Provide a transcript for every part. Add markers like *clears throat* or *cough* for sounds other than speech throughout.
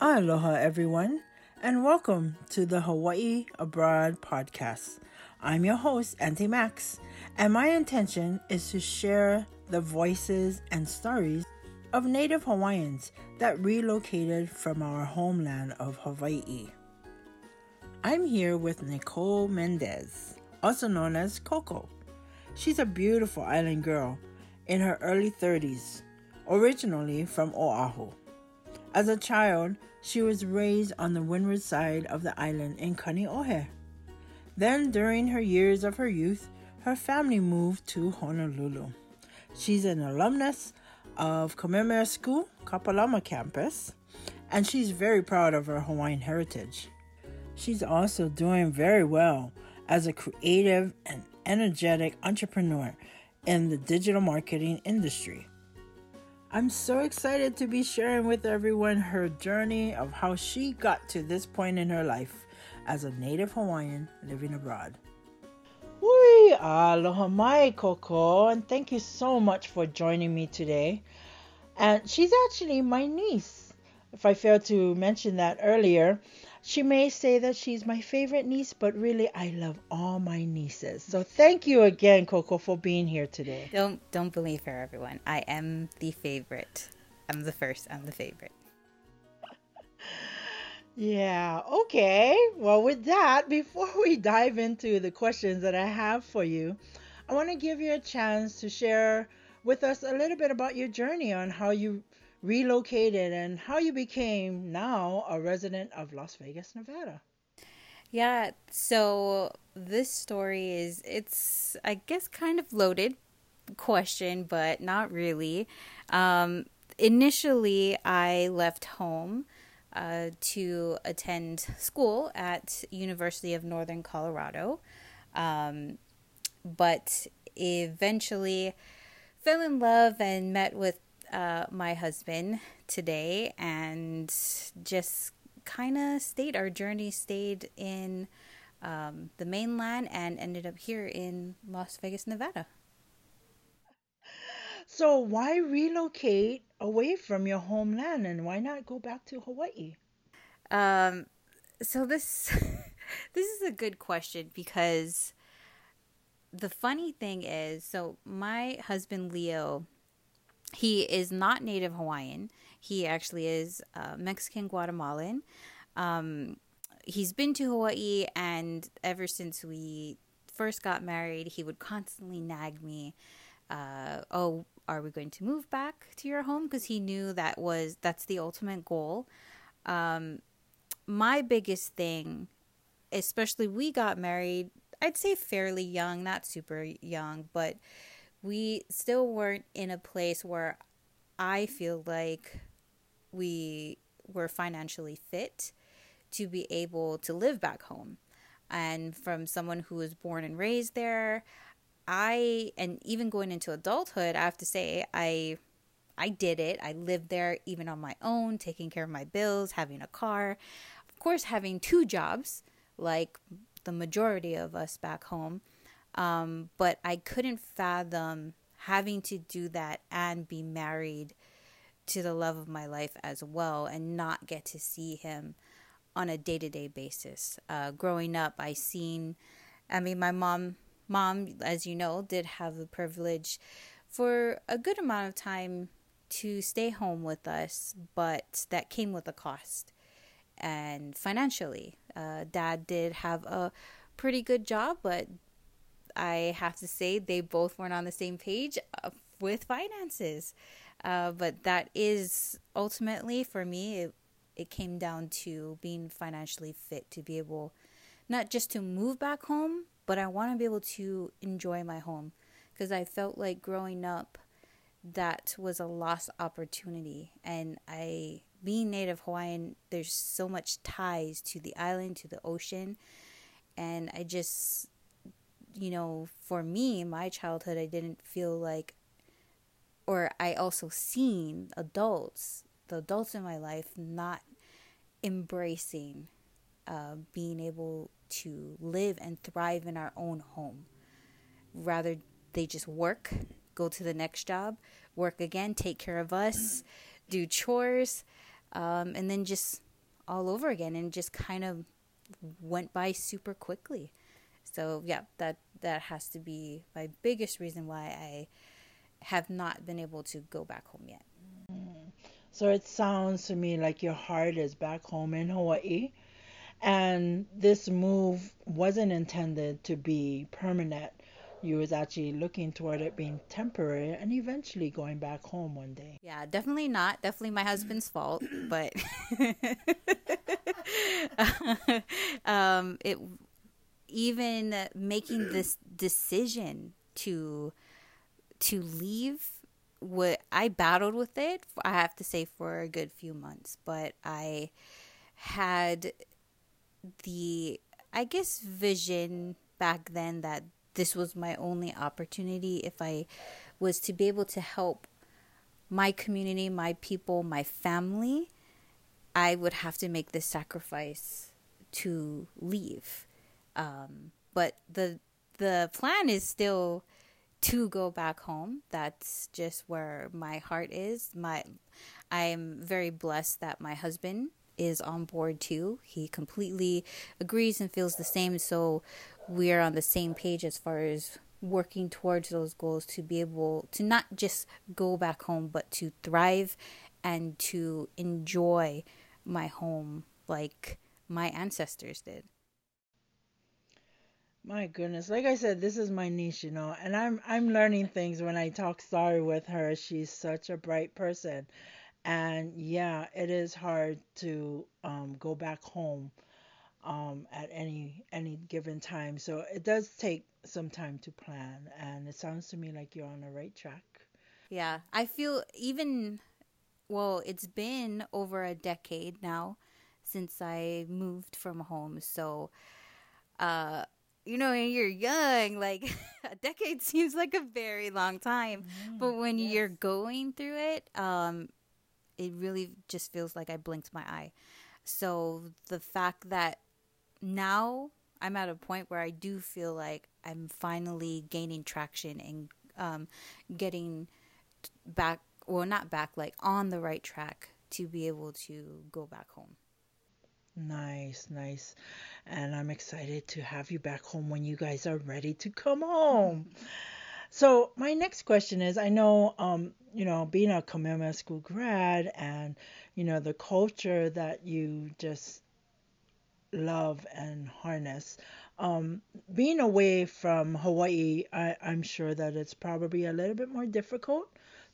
Aloha, everyone, and welcome to the Hawaii Abroad podcast. I'm your host, Auntie Max, and my intention is to share the voices and stories of Native Hawaiians that relocated from our homeland of Hawaii. I'm here with Nicole Mendez, also known as Koko. She's a beautiful island girl in her early 30s, originally from Oahu. As a child, she was raised on the windward side of the island in Kaneohe. Then, during her years of her youth, her family moved to Honolulu. She's an alumnus of Kamehameha School, Kapalama campus, and she's very proud of her Hawaiian heritage. She's also doing very well as a creative and energetic entrepreneur in the digital marketing industry. I'm so excited to be sharing with everyone her journey of how she got to this point in her life as a native Hawaiian living abroad. Hui, aloha mai, Koko, and thank you so much for joining me today. And she's actually my niece. If I failed to mention that earlier, she may say that she's my favorite niece, but really I love all my nieces. So thank you again, Koko, for being here today. Don't don't believe her, everyone. I am the favorite. I'm the first. I'm the favorite. *laughs* Yeah, okay. Well, with that, before we dive into the questions that I have for you, I want to give you a chance to share with us a little bit about your journey on how you relocated and how you became now a resident of Las Vegas, Nevada. Yeah, so this story is it's I guess kind of loaded question, but not really. Um, initially, I left home uh, to attend school at University of Northern Colorado, um, but eventually fell in love and met with uh, my husband today and just kind of stayed. Our journey stayed in um, the mainland and ended up here in Las Vegas, Nevada. So, why relocate away from your homeland and why not go back to Hawaii? Um, so this *laughs* this is a good question because the funny thing is, so my husband Leo he is not native Hawaiian. He actually is uh, Mexican Guatemalan. Um, he's been to Hawaii, and ever since we first got married, he would constantly nag me, uh, "Oh, are we going to move back to your home?" Because he knew that was that's the ultimate goal. Um, my biggest thing, especially we got married, I'd say fairly young, not super young, but we still weren't in a place where I feel like we were financially fit to be able to live back home. And from someone who was born and raised there, I and even going into adulthood, I have to say I I did it. I lived there even on my own, taking care of my bills, having a car, of course having two jobs like the majority of us back home. Um, but I couldn't fathom having to do that and be married to the love of my life as well and not get to see him on a day-to-day basis. Uh, growing up, I seen I mean my mom mom as you know did have the privilege for a good amount of time to stay home with us, but that came with a cost. And financially, uh, dad did have a pretty good job, but I have to say they both weren't on the same page uh, with finances. Uh, but that is ultimately for me, it, it came down to being financially fit to be able not just to move back home, but I want to be able to enjoy my home. Because I felt like growing up that was a lost opportunity. And I being native Hawaiian there's so much ties to the island to the ocean. And I just you know, for me, my childhood, I didn't feel like, or I also seen adults, the adults in my life, not embracing uh, being able to live and thrive in our own home. Rather, they just work, go to the next job, work again, take care of us, *clears throat* do chores, um, and then just all over again and just kind of went by super quickly. So yeah, that that has to be my biggest reason why I have not been able to go back home yet. So it sounds to me like your heart is back home in Hawaii. And this move wasn't intended to be permanent. You was actually looking toward it being temporary and eventually going back home one day. Yeah, definitely not. Definitely my husband's fault, but *laughs* *laughs* um, it even making this decision to to leave what I battled with it I have to say for a good few months but I had the I guess vision back then that this was my only opportunity if I was to be able to help my community, my people, my family, I would have to make this sacrifice to leave. Um, but the the plan is still to go back home. That's just where my heart is. My I am very blessed that my husband is on board too. He completely agrees and feels the same. So we're on the same page as far as working towards those goals to be able to not just go back home, but to thrive and to enjoy my home like my ancestors did. My goodness, like I said, this is my niche, you know, and I'm I'm learning things when I talk sorry with her. She's such a bright person, and yeah, it is hard to um, go back home um, at any any given time. So it does take some time to plan, and it sounds to me like you're on the right track. Yeah, I feel even well, it's been over a decade now since I moved from home, so uh you know, when you're young, like *laughs* a decade *laughs* seems like a very long time. Mm, but when yes. you're going through it, um, it really just feels like I blinked my eye. So the fact that now I'm at a point where I do feel like I'm finally gaining traction and um, getting back, well, not back, like on the right track to be able to go back home. Nice, nice. And I'm excited to have you back home when you guys are ready to come home. So my next question is I know um you know being a Kamehameha school grad and you know the culture that you just love and harness um being away from Hawaii I, I'm sure that it's probably a little bit more difficult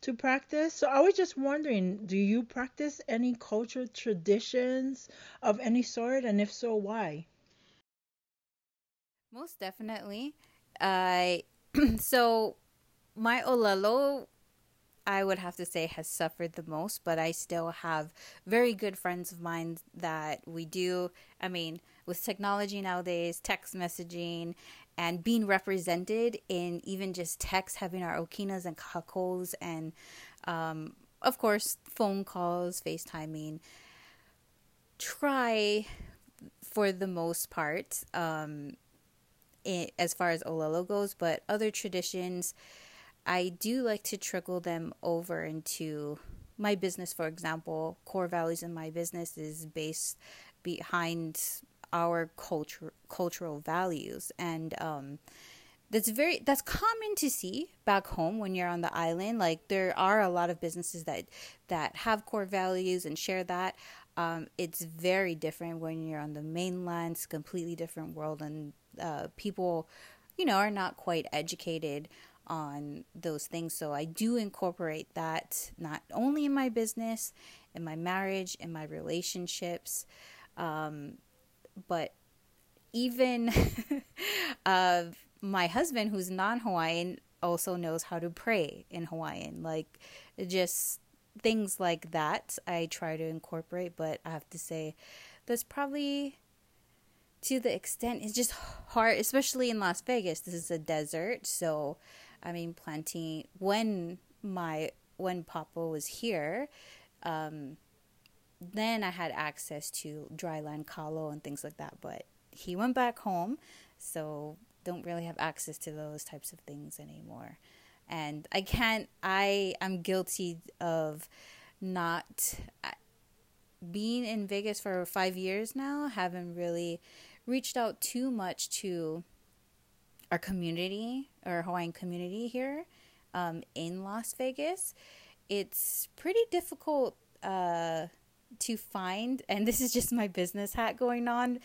to practice. So I was just wondering, do you practice any cultural traditions of any sort, and if so, why? Most definitely. I *clears throat* so my olelo I would have to say has suffered the most, but I still have very good friends of mine that we do. I mean, with technology nowadays, text messaging, and being represented in even just text, having our okinas and kahakos, and um, of course, phone calls, FaceTiming. Try for the most part, um, it, as far as Olelo goes, but other traditions, I do like to trickle them over into my business, for example. Core values in my business is based behind our culture cultural values. And um, that's very that's common to see back home when you're on the island. Like there are a lot of businesses that that have core values and share that. Um, it's very different when you're on the mainland. It's completely different world and uh, people you know are not quite educated on those things. So i do incorporate that not only in my business in my marriage in my relationships. Um, but even *laughs* uh, my husband, who's non Hawaiian, also knows how to pray in Hawaiian. Like, just things like that I try to incorporate, but I have to say, that's probably to the extent it's just hard, especially in Las Vegas. This is a desert, so I mean, planting when my when Papa was here, um, then I had access to dryland kalo and things like that. But he went back home, so don't really have access to those types of things anymore. And I can't. I am guilty of not being in Vegas for five years now, haven't really reached out too much to our community, our Hawaiian community here um, in Las Vegas. It's pretty difficult uh, to find, and this is just my business hat going on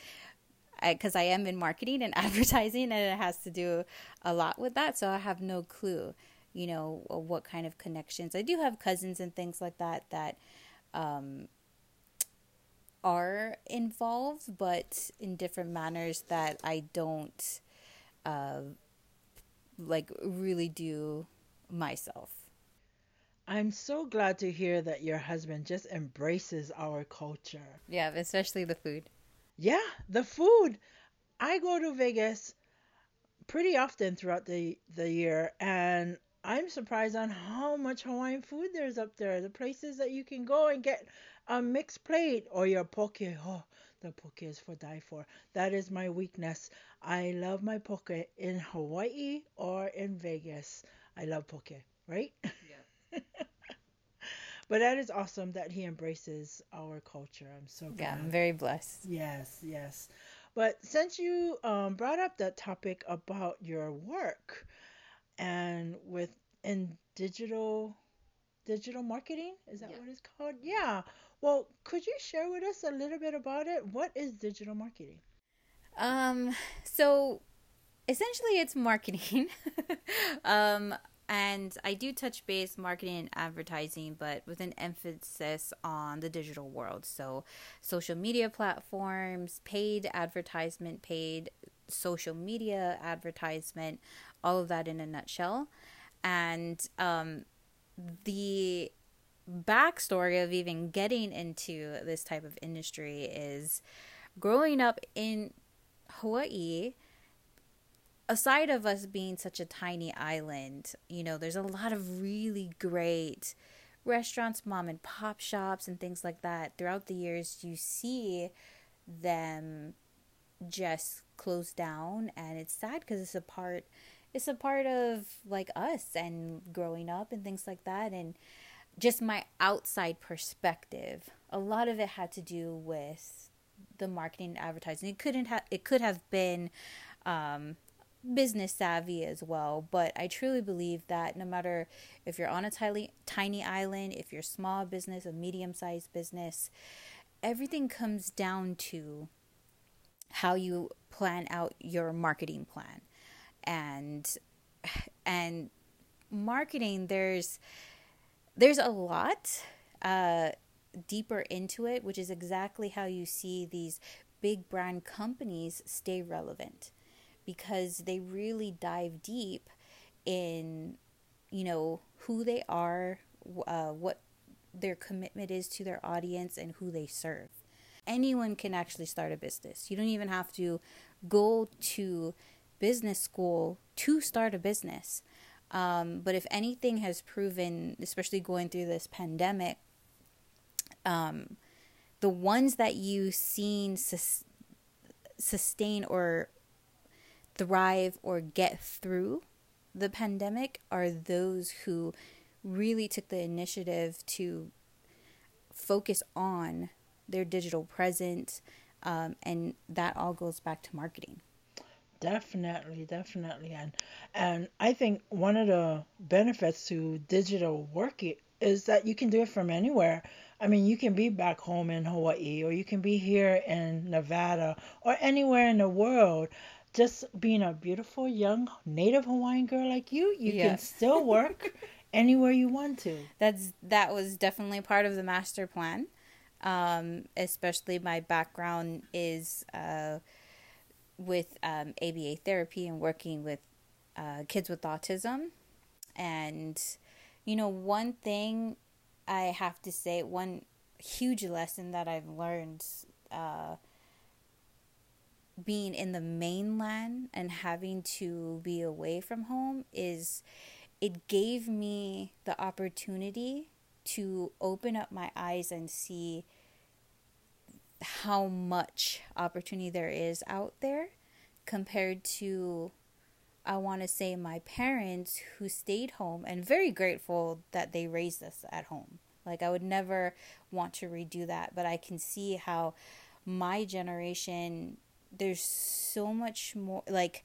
because I, I am in marketing and *laughs* advertising, and it has to do a lot with that. So I have no clue, you know, what kind of connections. I do have cousins and things like that that um, are involved, but in different manners that I don't uh, like really do myself. I'm so glad to hear that your husband just embraces our culture. Yeah, especially the food. Yeah, the food. I go to Vegas pretty often throughout the the year and I'm surprised on how much Hawaiian food there's up there. The places that you can go and get a mixed plate or your poke. Oh, the poke is for die for. That is my weakness. I love my poke in Hawaii or in Vegas. I love poke, right? *laughs* Yeah. but that is awesome that he embraces our culture. I'm so glad. Yeah, I'm very blessed. Yes, yes. But since you um, brought up that topic about your work and with in digital digital marketing, is that yeah. what it's called? Yeah. Well, could you share with us a little bit about it? What is digital marketing? Um, so essentially it's marketing. *laughs* um, and I do touch base marketing and advertising, but with an emphasis on the digital world. So, social media platforms, paid advertisement, paid social media advertisement, all of that in a nutshell. And um, the backstory of even getting into this type of industry is growing up in Hawaii aside of us being such a tiny island, you know, there's a lot of really great restaurants, mom and pop shops, and things like that. Throughout the years, you see them just close down, and it's sad because it's a part. It's a part of like us and growing up and things like that, and just my outside perspective. A lot of it had to do with the marketing and advertising. It couldn't have. It could have been um, business savvy as well. But I truly believe that no matter if you're on a tiny tiny island, if you're small business, a medium sized business, everything comes down to how you plan out your marketing plan. And and marketing there's there's a lot uh, deeper into it, which is exactly how you see these big brand companies stay relevant because they really dive deep in you know who they are uh, what their commitment is to their audience and who they serve. Anyone can actually start a business. You don't even have to go to business school to start a business. Um, but if anything has proven especially going through this pandemic um, the ones that you've seen sus- sustain or thrive or get through the pandemic are those who really took the initiative to focus on their digital presence um, and that all goes back to marketing. Definitely definitely. And and i think one of the benefits to digital work is that you can do it from anywhere. I mean you can be back home in hawaii or you can be here in nevada or anywhere in the world just being a beautiful young native Hawaiian girl like you, you yeah. can still work *laughs* anywhere you want to. That's that was definitely part of the master plan. Um, especially my background is uh, with um, ABA therapy and working with uh, kids with autism. And, you know, one thing I have to say, one huge lesson that I've learned uh, being in the mainland and having to be away from home is it gave me the opportunity to open up my eyes and see how much opportunity there is out there compared to I want to say my parents who stayed home and very grateful that they raised us at home. Like I would never want to redo that, but I can see how my generation there's so much more like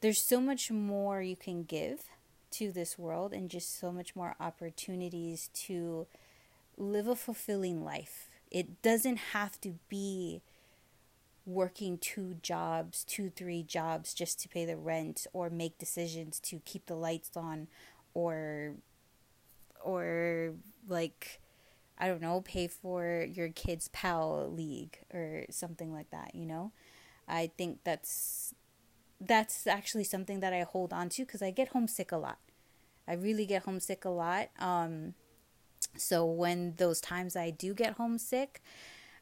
there's so much more you can give to this world and just so much more opportunities to live a fulfilling life. It doesn't have to be working two jobs, two, three jobs just to pay the rent or make decisions to keep the lights on or or like I don't know, pay for your kids' PAL league or something like that, you know? I think that's that's actually something that I hold on to cuz I get homesick a lot. I really get homesick a lot. Um so when those times I do get homesick,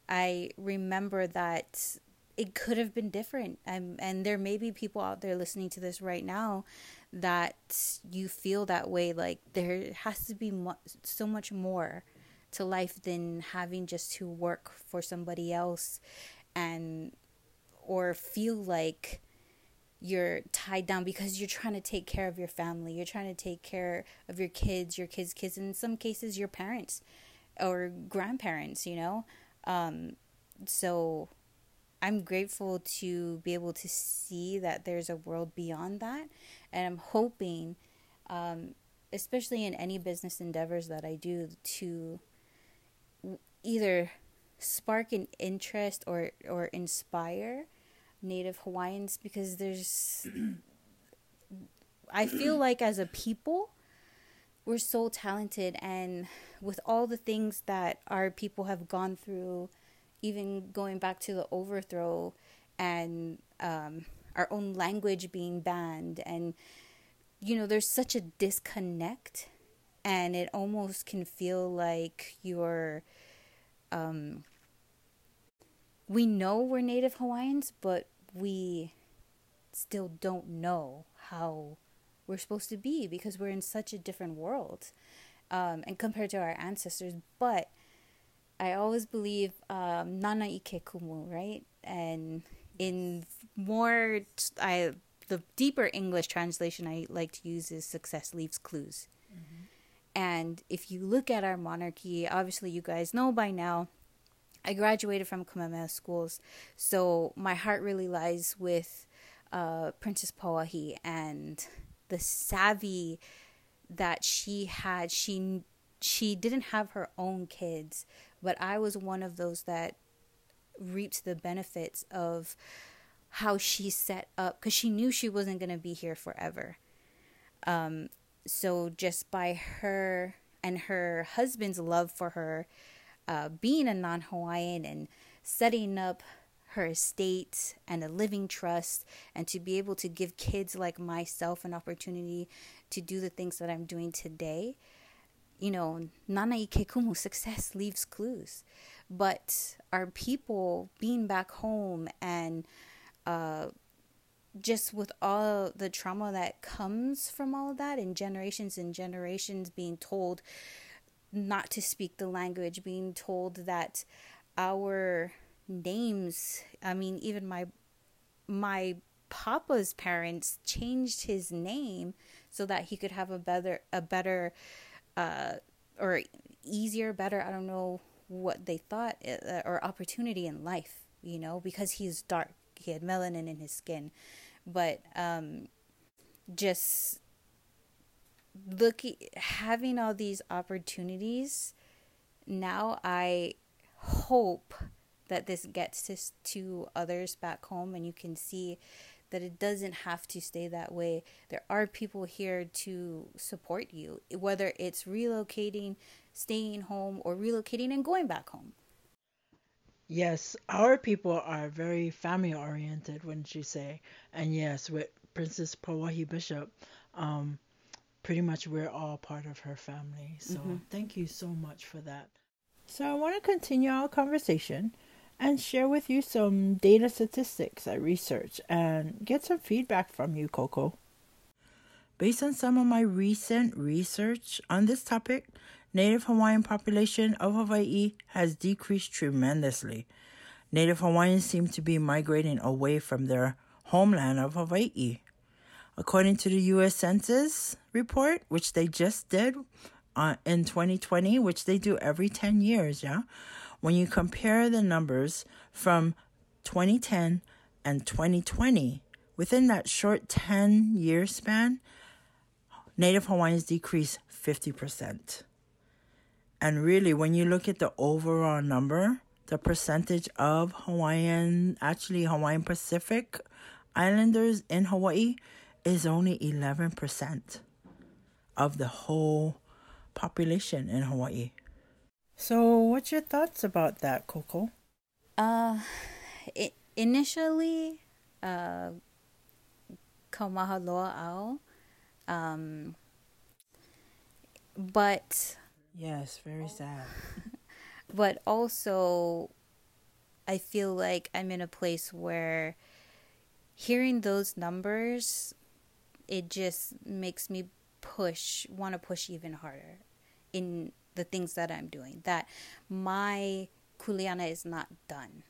I remember that it could have been different. And there may be people out there listening to this right now that you feel that way. Like there has to be so much more to life than having just to work for somebody else and or feel like you're tied down because you're trying to take care of your family. You're trying to take care of your kids, your kids' kids, in some cases, your parents or grandparents, you know? Um, so I'm grateful to be able to see that there's a world beyond that. And I'm hoping, um, especially in any business endeavors that I do, to either spark an interest or, or inspire Native Hawaiians because there's. *clears throat* I feel like as a people, we're so talented, and with all the things that our people have gone through even going back to the overthrow and um, our own language being banned and you know there's such a disconnect and it almost can feel like you're um, we know we're native hawaiians but we still don't know how we're supposed to be because we're in such a different world um, and compared to our ancestors but I always believe um, nana i ke kumu, right? And in more, I the deeper English translation I like to use is success leaves clues. And if you look at our monarchy, obviously you guys know by now, I graduated from Kamehameha schools, so my heart really lies with uh, Princess Pauahi and the savvy that she had. She she didn't have her own kids, but I was one of those that reaped the benefits of how she set up because she knew she wasn't going to be here forever. Um, so just by her and her husband's love for her, uh, being a non Hawaiian and setting up her estate and a living trust, and to be able to give kids like myself an opportunity to do the things that I'm doing today, you know, nana i ke kumu, *laughs* success leaves clues. But our people being back home and uh, just with all the trauma that comes from all of that, and generations and generations being told not to speak the language, being told that our names, I mean, even my my papa's parents changed his name so that he could have a better a better uh, or easier, better. I don't know what they thought uh, or opportunity in life, you know, because he's dark. He had melanin in his skin, but um, just looking having all these opportunities. Now I hope that this gets to to others back home, and you can see that it doesn't have to stay that way. There are people here to support you, whether it's relocating, staying home, or relocating and going back home. Yes, our people are very family oriented, wouldn't you say? And yes, with Princess Pauahi Bishop, um, pretty much we're all part of her family. So mm-hmm. thank you so much for that. So I want to continue our conversation and share with you some data statistics I researched and get some feedback from you, Koko. Based on some of my recent research on this topic, Native Hawaiian population of Hawaii has decreased tremendously. Native Hawaiians seem to be migrating away from their homeland of Hawaii. According to the US Census report, which they just did uh, in 2020, which they do every 10 years, yeah, when you compare the numbers from 2010 and 2020, within that short 10 year span, Native Hawaiians decreased 50%. And really, when you look at the overall number, the percentage of Hawaiian, actually Hawaiian Pacific Islanders in Hawaii is only 11% of the whole population in Hawaii. So, what's your thoughts about that, Koko? Uh, it, initially, uh, Kaumaha loa au, um, but yes, very sad. *laughs* but also, I feel like I'm in a place where hearing those numbers, it just makes me push, want to push even harder in the things that I'm doing. That my kuleana is not done,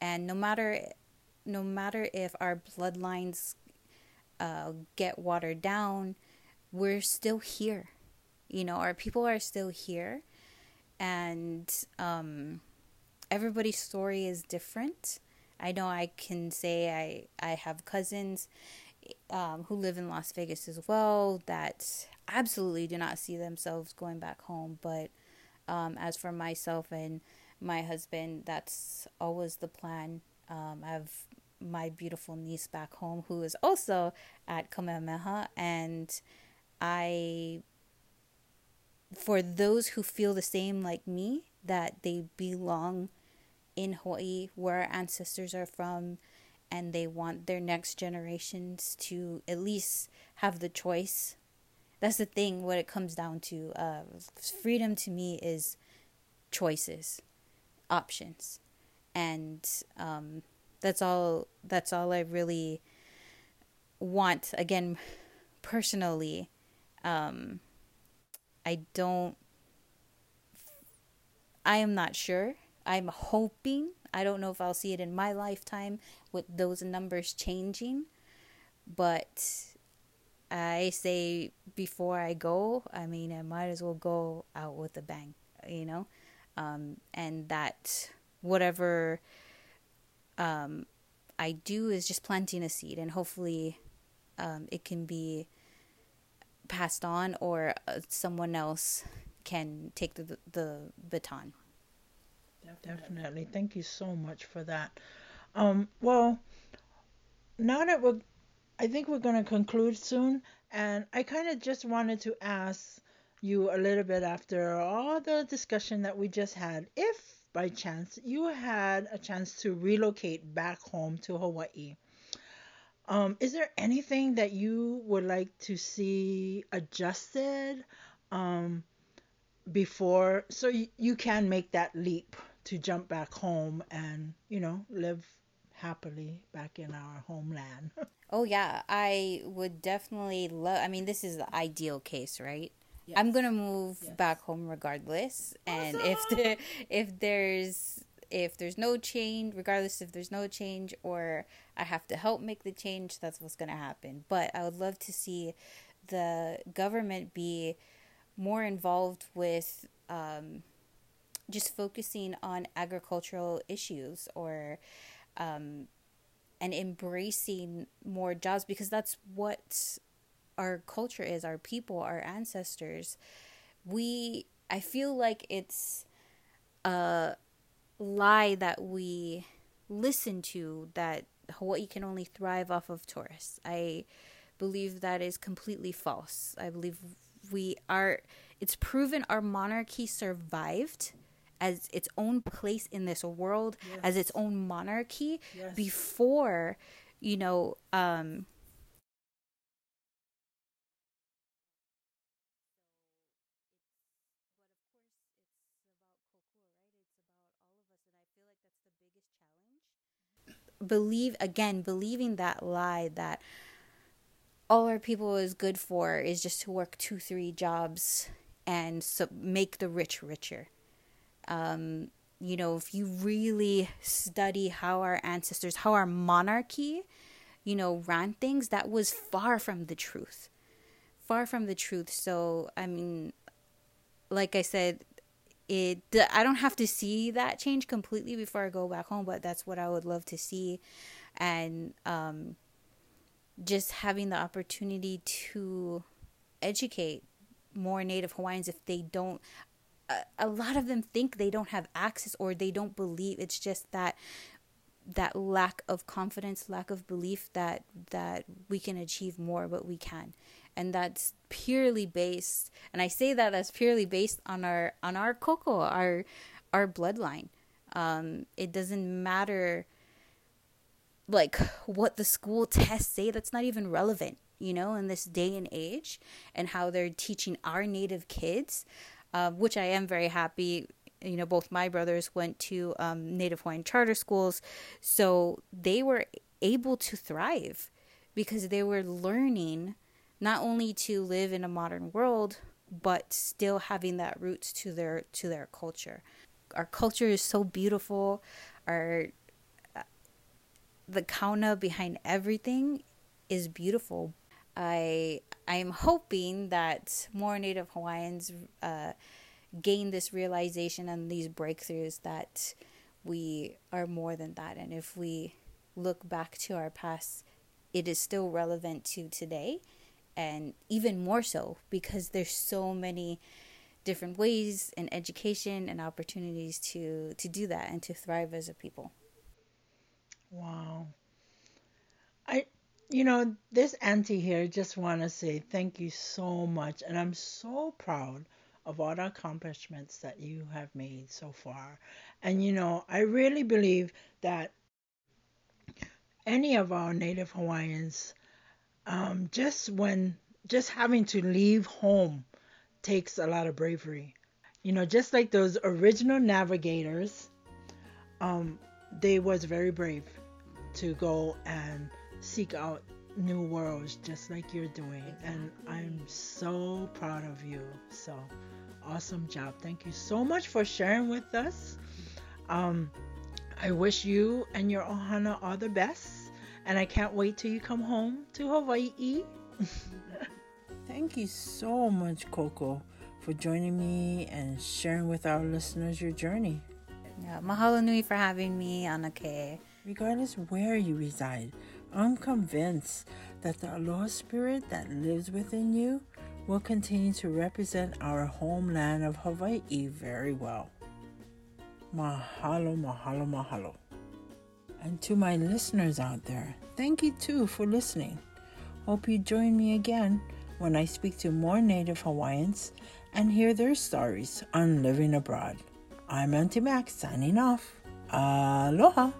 and no matter, no matter if our bloodlines uh, get watered down, we're still here. You know, our people are still here, and um, everybody's story is different. I know I can say I I have cousins um, who live in Las Vegas as well that absolutely do not see themselves going back home. But um, as for myself and my husband, that's always the plan. Um, I have my beautiful niece back home who is also at Kamehameha, and I, for those who feel the same like me, that they belong in Hawaii, where our ancestors are from, and they want their next generations to at least have the choice. That's the thing, what it comes down to. Uh, freedom to me is choices, options. And um, that's all that's all I really want again personally um, I don't I am not sure I'm hoping, I don't know if I'll see it in my lifetime with those numbers changing, but I say before I go, I mean, I might as well go out with a bang, you know? Um, and that whatever um, I do is just planting a seed, and hopefully um, it can be passed on or uh, someone else can take the, the baton. Definitely. Thank you so much for that. Um, well, now that we're, I think we're going to conclude soon, and I kind of just wanted to ask you a little bit after all the discussion that we just had, if by chance you had a chance to relocate back home to Hawaii, um, is there anything that you would like to see adjusted um, before so y- you can make that leap to jump back home and, you know, live happily back in our homeland. *laughs* oh yeah, I would definitely love I mean this is the ideal case, right? Yes. I'm going to move yes. back home regardless and awesome. if the if there's if there's no change, regardless if there's no change or I have to help make the change, that's what's going to happen. But I would love to see the government be more involved with um, just focusing on agricultural issues or um, and embracing more jobs because that's what our culture is our people our ancestors we i feel like it's a lie that we listen to that hawaii can only thrive off of tourists i believe that is completely false i believe we are it's proven our monarchy survived as its own place in this world, yes. as its own monarchy yes. before, you know, um, believe again believing that lie that all our people is good for is just to work two three jobs and so make the rich richer um, you know, if you really study how our ancestors, how our monarchy, you know, ran things, that was far from the truth. Far from the truth. So, I mean, like I said, it I don't have to see that change completely before I go back home, but that's what I would love to see, and um, just having the opportunity to educate more Native Hawaiians if they don't. A, a lot of them think they don't have access or they don't believe. It's just that that lack of confidence, lack of belief that that we can achieve more, but we can, and that's purely based. And I say that as purely based on our on our koko, our our bloodline. Um, it doesn't matter like what the school tests say. That's not even relevant, you know, in this day and age, and how they're teaching our native kids, uh, which I am very happy you know, both my brothers went to um, Native Hawaiian charter schools, so they were able to thrive because they were learning not only to live in a modern world but still having that roots to their to their culture. Our culture is so beautiful. Our the kaona behind everything is beautiful. I I am hoping that more Native Hawaiians uh, gain this realization and these breakthroughs that we are more than that. And if we look back to our past, it is still relevant to today and even more so because there's so many different ways and education and opportunities to to do that and to thrive as a people. Wow. I you know, this auntie here just want to say thank you so much and I'm so proud of all the accomplishments that you have made so far. And you know, I really believe that any of our Native Hawaiians, um, just when just having to leave home takes a lot of bravery. You know, just like those original navigators, um, they was very brave to go and seek out new worlds just like you're doing and i'm so proud of you so awesome job. Thank you so much for sharing with us. Um, I wish you and your ohana all the best, and I can't wait till you come home to Hawaii. Thank you so much, Koko, for joining me and sharing with our listeners your journey. Yeah, mahalo nui for having me, Anake. Regardless where you reside, I'm convinced that the Aloha spirit that lives within you will continue to represent our homeland of Hawaii very well. Mahalo, mahalo, mahalo. And to my listeners out there, thank you too for listening. Hope you join me again when I speak to more Native Hawaiians and hear their stories on living abroad. I'm Auntie Max signing off. Aloha.